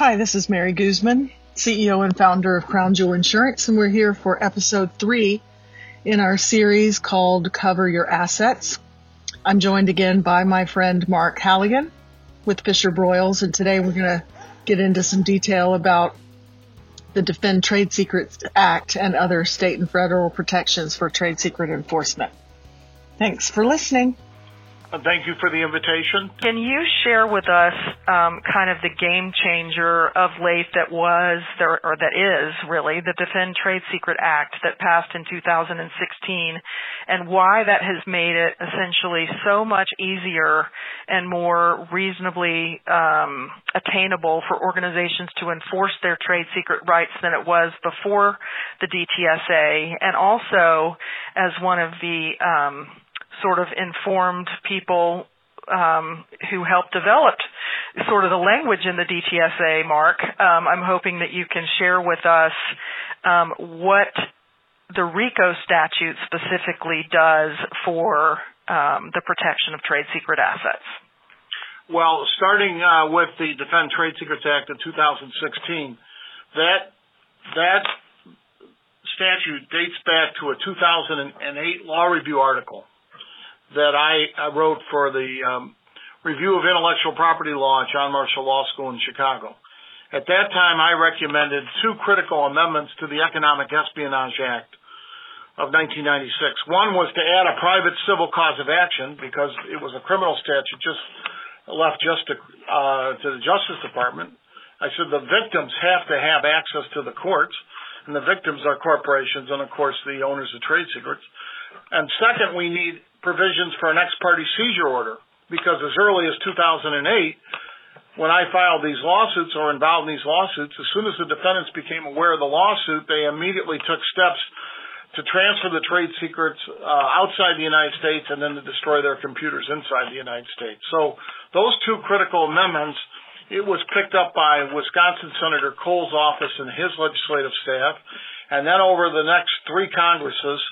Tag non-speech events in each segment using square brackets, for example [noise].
Hi, this is Mary Guzman, CEO and founder of Crown Jewel Insurance, and we're here for episode three in our series called Cover Your Assets. I'm joined again by my friend Mark Halligan with Fisher Broyles, and today we're going to get into some detail about the Defend Trade Secrets Act and other state and federal protections for trade secret enforcement. Thanks for listening. Thank you for the invitation. Can you share with us um, kind of the game changer of late that was, there, or that is really, the Defend Trade Secret Act that passed in 2016 and why that has made it essentially so much easier and more reasonably um, attainable for organizations to enforce their trade secret rights than it was before the DTSA and also as one of the um, sort of informed people um, who helped develop sort of the language in the DTSA, Mark. Um, I'm hoping that you can share with us um, what the RICO statute specifically does for um, the protection of trade secret assets. Well, starting uh, with the Defend Trade Secrets Act of 2016, that that statute dates back to a 2008 law review article that I, I wrote for the um, Review of Intellectual Property Law at John Marshall Law School in Chicago. At that time, I recommended two critical amendments to the Economic Espionage Act of 1996. One was to add a private civil cause of action because it was a criminal statute just left just to, uh, to the Justice Department. I said the victims have to have access to the courts, and the victims are corporations and, of course, the owners of trade secrets. And second, we need provisions for an ex parte seizure order because as early as 2008, when I filed these lawsuits or involved in these lawsuits, as soon as the defendants became aware of the lawsuit, they immediately took steps to transfer the trade secrets uh, outside the United States and then to destroy their computers inside the United States. So those two critical amendments, it was picked up by Wisconsin Senator Kohl's office and his legislative staff, and then over the next three Congresses,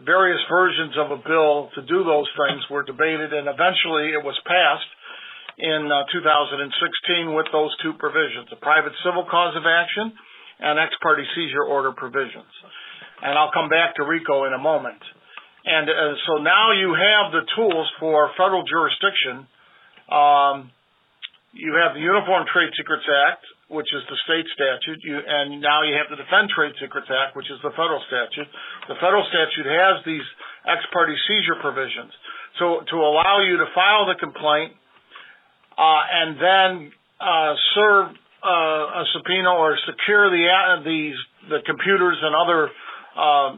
various versions of a bill to do those things were debated, and eventually it was passed in uh, 2016 with those two provisions, a private civil cause of action and ex parte seizure order provisions. And I'll come back to RICO in a moment. And uh, so now you have the tools for federal jurisdiction. Um, you have the Uniform Trade Secrets Act, which is the state statute, you, and now you have the Defend Trade Secrets Act, which is the federal statute. The federal statute has these ex parte seizure provisions. So to allow you to file the complaint uh, and then uh, serve uh, a subpoena or secure the uh, these the computers and other uh,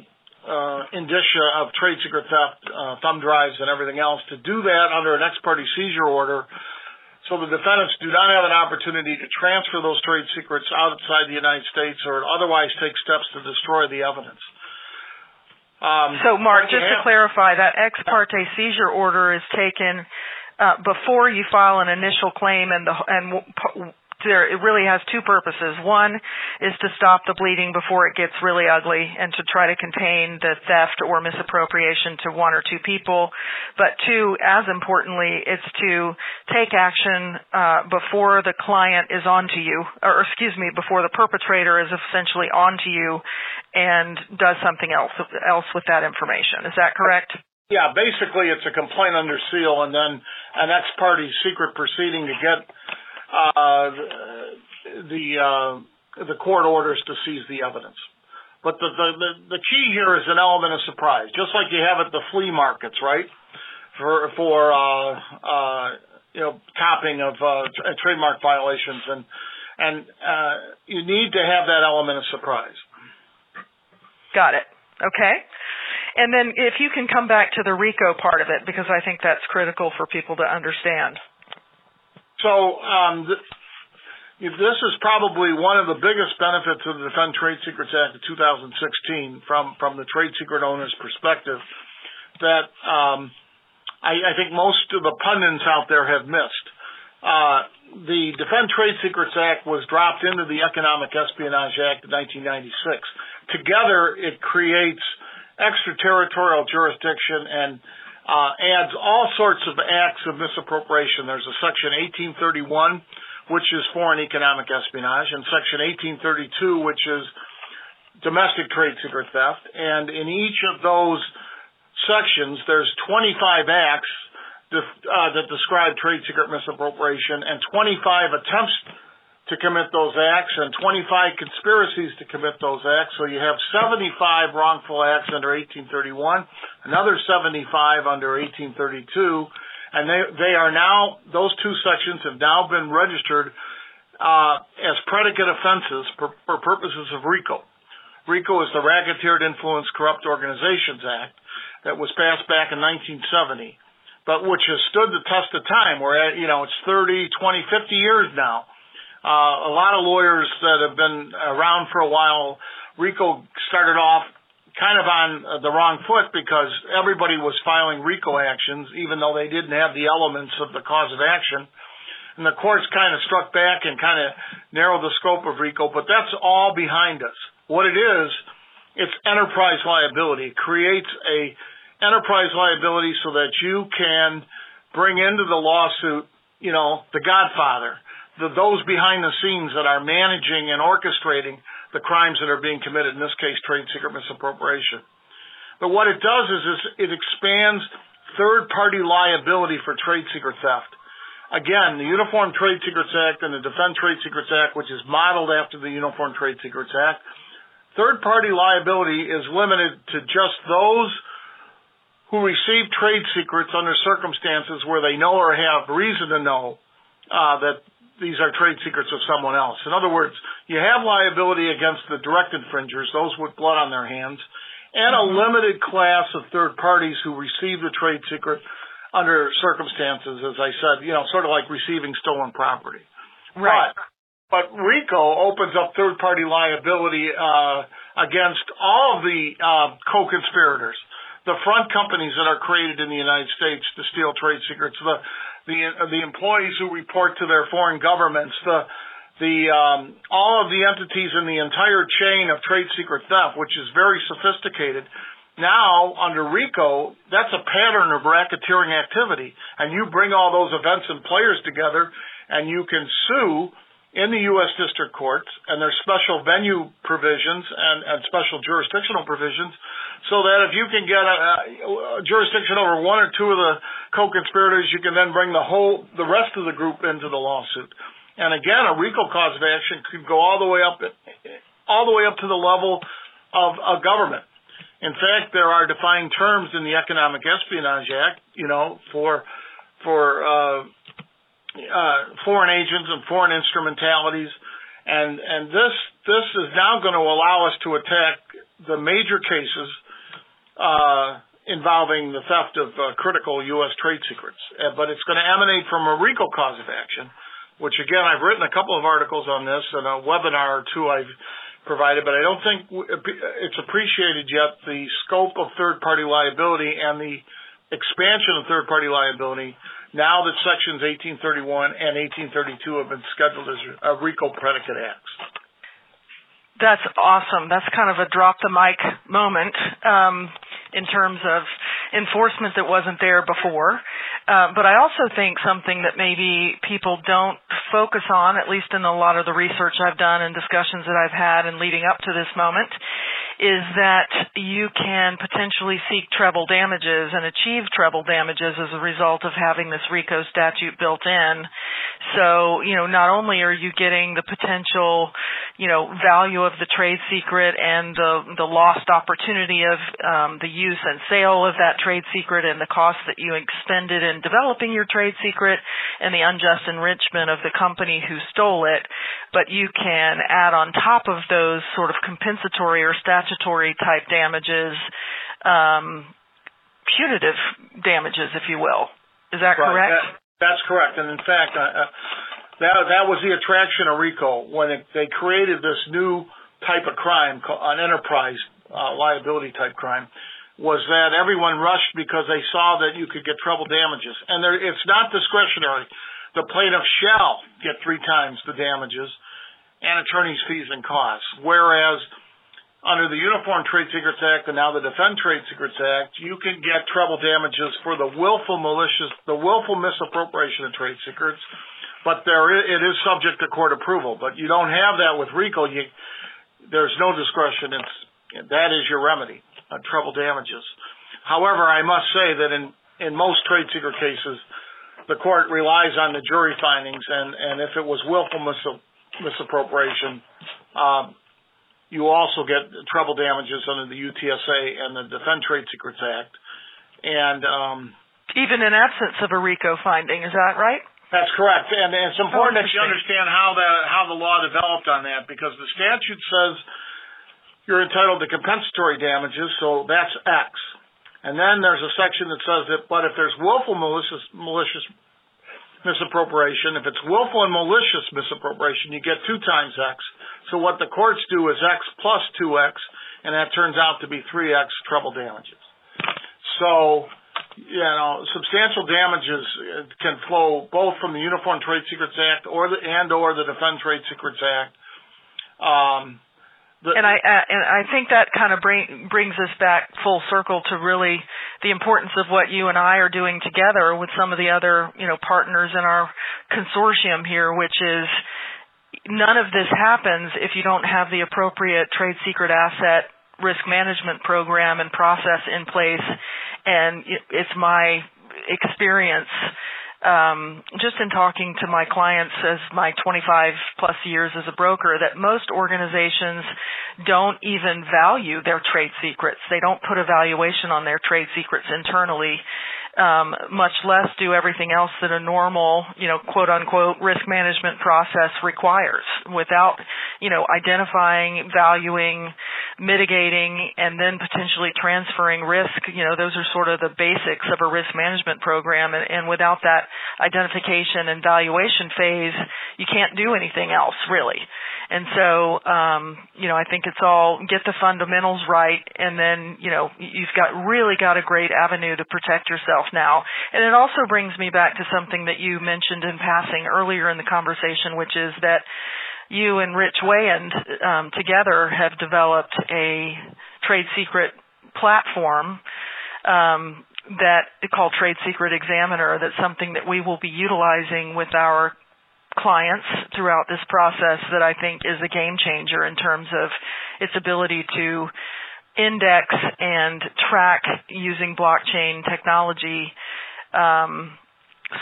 uh, indicia of trade secret theft, thumb drives and everything else, to do that under an ex parte seizure order so the defendants do not have an opportunity to transfer those trade secrets outside the United States or otherwise take steps to destroy the evidence. Um, so, Mark, just to clarify, that ex parte seizure order is taken uh, before you file an initial claim, and the and there it really has two purposes. One is to stop the bleeding before it gets really ugly and to try to contain the theft or misappropriation to one or two people. But two, as importantly, it's to take action uh, before the client is onto you, or excuse me, before the perpetrator is essentially onto you and does something else else with that information. Is that correct? Yeah, basically it's a complaint under seal and then an ex parte secret proceeding to get the uh, the court orders to seize the evidence. But the, the the key here is an element of surprise, just like you have at the flea markets, right? For for uh, uh, you know topping of uh, trademark violations, and and uh, you need to have that element of surprise. Got it. Okay. And then if you can come back to the RICO part of it, because I think that's critical for people to understand. So um, th- this is probably one of the biggest benefits of the Defend Trade Secrets Act of 2016 from, from the trade secret owner's perspective that um, I, I think most of the pundits out there have missed. Uh, the Defend Trade Secrets Act was dropped into the Economic Espionage Act of 1996. Together, it creates extraterritorial jurisdiction and uh, adds all sorts of acts of misappropriation. There's a section 1831, which is foreign economic espionage, and Section 1832, which is domestic trade secret theft. And in each of those sections, there's 25 acts uh, that describe trade secret misappropriation and 25 attempts to commit those acts and 25 conspiracies to commit those acts. So you have 75 wrongful acts under 1831, another 75 under 1832, and they they are now those two sections have now been registered uh, as predicate offenses for, for purposes of RICO. RICO is the Racketeer Influence Corrupt Organizations Act that was passed back in 1970, but which has stood the test of time. Where you know it's 30, 20, 50 years now uh, a lot of lawyers that have been around for a while, RICO started off kind of on the wrong foot because everybody was filing RICO actions, even though they didn't have the elements of the cause of action. And the courts kind of struck back and kind of narrowed the scope of RICO, but that's all behind us. What it is, it's enterprise liability. It creates a enterprise liability so that you can bring into the lawsuit, you know, the Godfather the, those behind the scenes that are managing and orchestrating the crimes that are being committed, in this case, trade secret misappropriation. But what it does is, is it expands third party liability for trade secret theft. Again, the Uniform Trade Secrets Act and the Defend Trade Secrets Act, which is modeled after the Uniform Trade Secrets Act, third party liability is limited to just those who receive trade secrets under circumstances where they know or have reason to know uh, that these are trade secrets of someone else. In other words, you have liability against the direct infringers, those with blood on their hands, and a mm-hmm. limited class of third parties who receive the trade secret under circumstances, as I said, you know, sort of like receiving stolen property. Right. But, but RICO opens up third party liability uh, against all of the uh, co-conspirators the front companies that are created in the United States to steal trade secrets, the the the employees who report to their foreign governments, the the um, all of the entities in the entire chain of trade secret theft, which is very sophisticated. Now, under RICO, that's a pattern of racketeering activity, and you bring all those events and players together, and you can sue in the U.S. District Courts, and there's special venue provisions and, and special jurisdictional provisions, so that if you can get a, a jurisdiction over one or two of the co-conspirators, you can then bring the whole, the rest of the group into the lawsuit. And again, a RICO cause of action could go all the way up, all the way up to the level of a government. In fact, there are defined terms in the Economic Espionage Act, you know, for for uh, uh, foreign agents and foreign instrumentalities, and and this this is now going to allow us to attack the major cases uh, involving the theft of uh, critical U.S. trade secrets, uh, but it's going to emanate from a RICO cause of action, which again I've written a couple of articles on this and a webinar or two I've provided, but I don't think it's appreciated yet the scope of third party liability and the expansion of third party liability now that sections 1831 and 1832 have been scheduled as a RICO predicate acts. That's awesome. That's kind of a drop the mic moment um, in terms of enforcement that wasn't there before. Uh, but I also think something that maybe people don't focus on, at least in a lot of the research I've done and discussions that I've had and leading up to this moment, is that you can potentially seek treble damages and achieve treble damages as a result of having this RICO statute built in. So, you know, not only are you getting the potential, you know, value of the trade secret and the the lost opportunity of um, the use and sale of that trade secret and the cost that you expended in developing your trade secret and the unjust enrichment of the company who stole it, but you can add on top of those sort of compensatory or statutory type damages, um, punitive damages, if you will. Is that right. correct? That, that's correct. And in fact, that that was the attraction of RICO when it, they created this new type of crime, an enterprise uh, liability type crime, was that everyone rushed because they saw that you could get treble damages, and there, it's not discretionary. The plaintiff shall get three times the damages and attorney's fees and costs. Whereas under the Uniform Trade Secrets Act and now the Defend Trade Secrets Act, you can get treble damages for the willful malicious, the willful misappropriation of trade secrets, but there is, it is subject to court approval. But you don't have that with RICO. You, there's no discretion. It's that is your remedy, uh, treble damages. However, I must say that in in most trade secret cases, the court relies on the jury findings, and and if it was willful mis- misappropriation, um, you also get treble damages under the UTSA and the Defend Trade Secrets Act. And um, even in absence of a RICO finding, is that right? That's correct, and, and it's important that you understand how the how the law developed on that because the statute says you're entitled to compensatory damages, so that's X. And then there's a section that says that, but if there's willful malicious, malicious misappropriation, if it's willful and malicious misappropriation, you get two times X. So what the courts do is X plus 2X, and that turns out to be 3X treble damages. So you know, substantial damages uh, can flow both from the Uniform Trade Secrets Act or the and or the Defend Trade Secrets Act. Um, the, and I uh, and I think that kind of bring, brings us back full circle to really the importance of what you and I are doing together with some of the other you know partners in our consortium here, which is none of this happens if you don't have the appropriate trade secret asset risk management program and process in place and it's my experience um, just in talking to my clients as my 25 plus years as a broker that most organizations don't even value their trade secrets. They don't put a valuation on their trade secrets internally um, much less do everything else that a normal, you know, quote unquote risk management process requires without, you know, identifying, valuing, mitigating, and then potentially transferring risk. You know, those are sort of the basics of a risk management program. And, and without that identification and valuation phase, you can't do anything else really. And so, um, you know, I think it's all get the fundamentals right, and then, you know, you've got really got a great avenue to protect yourself now. And it also brings me back to something that you mentioned in passing earlier in the conversation, which is that you and Rich Weyand um, together have developed a trade secret platform um, that called Trade Secret Examiner. That's something that we will be utilizing with our clients throughout this process that I think is a game changer in terms of its ability to index and track using blockchain technology um,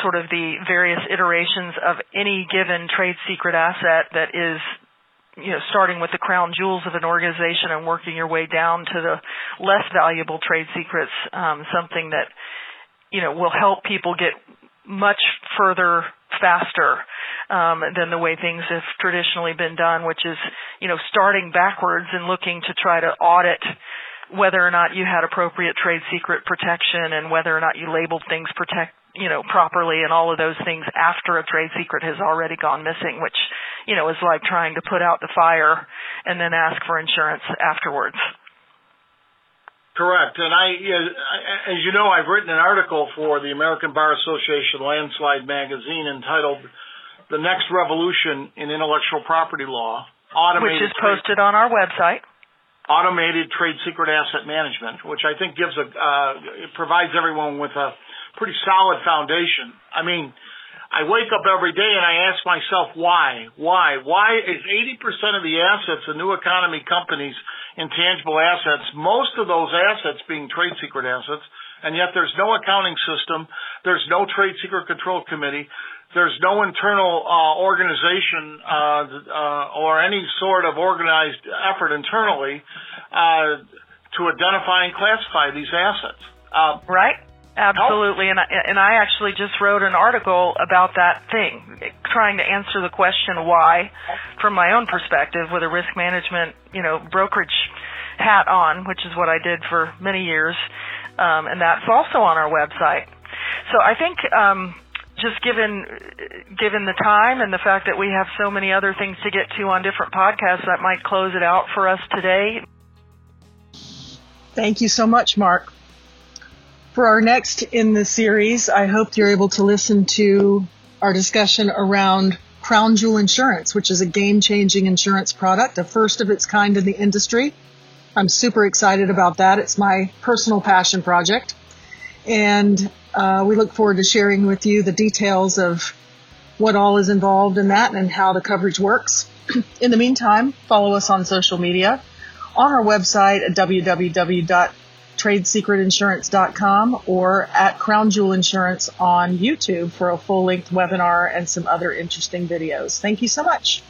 sort of the various iterations of any given trade secret asset that is you know starting with the crown jewels of an organization and working your way down to the less valuable trade secrets um, something that you know will help people get much further faster um, than the way things have traditionally been done, which is, you know, starting backwards and looking to try to audit whether or not you had appropriate trade secret protection and whether or not you labeled things protect you know properly and all of those things after a trade secret has already gone missing which you know is like trying to put out the fire and then ask for insurance afterwards Correct. And I, as you know, I've written an article for the American Bar Association Landslide magazine entitled the next revolution in intellectual property law, automated which is posted trade, on our website. Automated trade secret asset management, which I think gives a uh, provides everyone with a pretty solid foundation. I mean, I wake up every day and I ask myself why, why, why is 80% of the assets of new economy companies intangible assets, most of those assets being trade secret assets, and yet there's no accounting system, there's no trade secret control committee, there's no internal uh, organization uh, uh, or any sort of organized effort internally uh, to identify and classify these assets. Uh, right. Absolutely, and I, and I actually just wrote an article about that thing, trying to answer the question why, from my own perspective, with a risk management, you know, brokerage hat on, which is what I did for many years, um, and that's also on our website. So I think um, just given given the time and the fact that we have so many other things to get to on different podcasts, that might close it out for us today. Thank you so much, Mark. For our next in the series, I hope you're able to listen to our discussion around Crown Jewel Insurance, which is a game changing insurance product, a first of its kind in the industry. I'm super excited about that. It's my personal passion project. And uh, we look forward to sharing with you the details of what all is involved in that and how the coverage works. [clears throat] in the meantime, follow us on social media, on our website at www.tradesecretinsurance.com or at Crown Jewel Insurance on YouTube for a full length webinar and some other interesting videos. Thank you so much.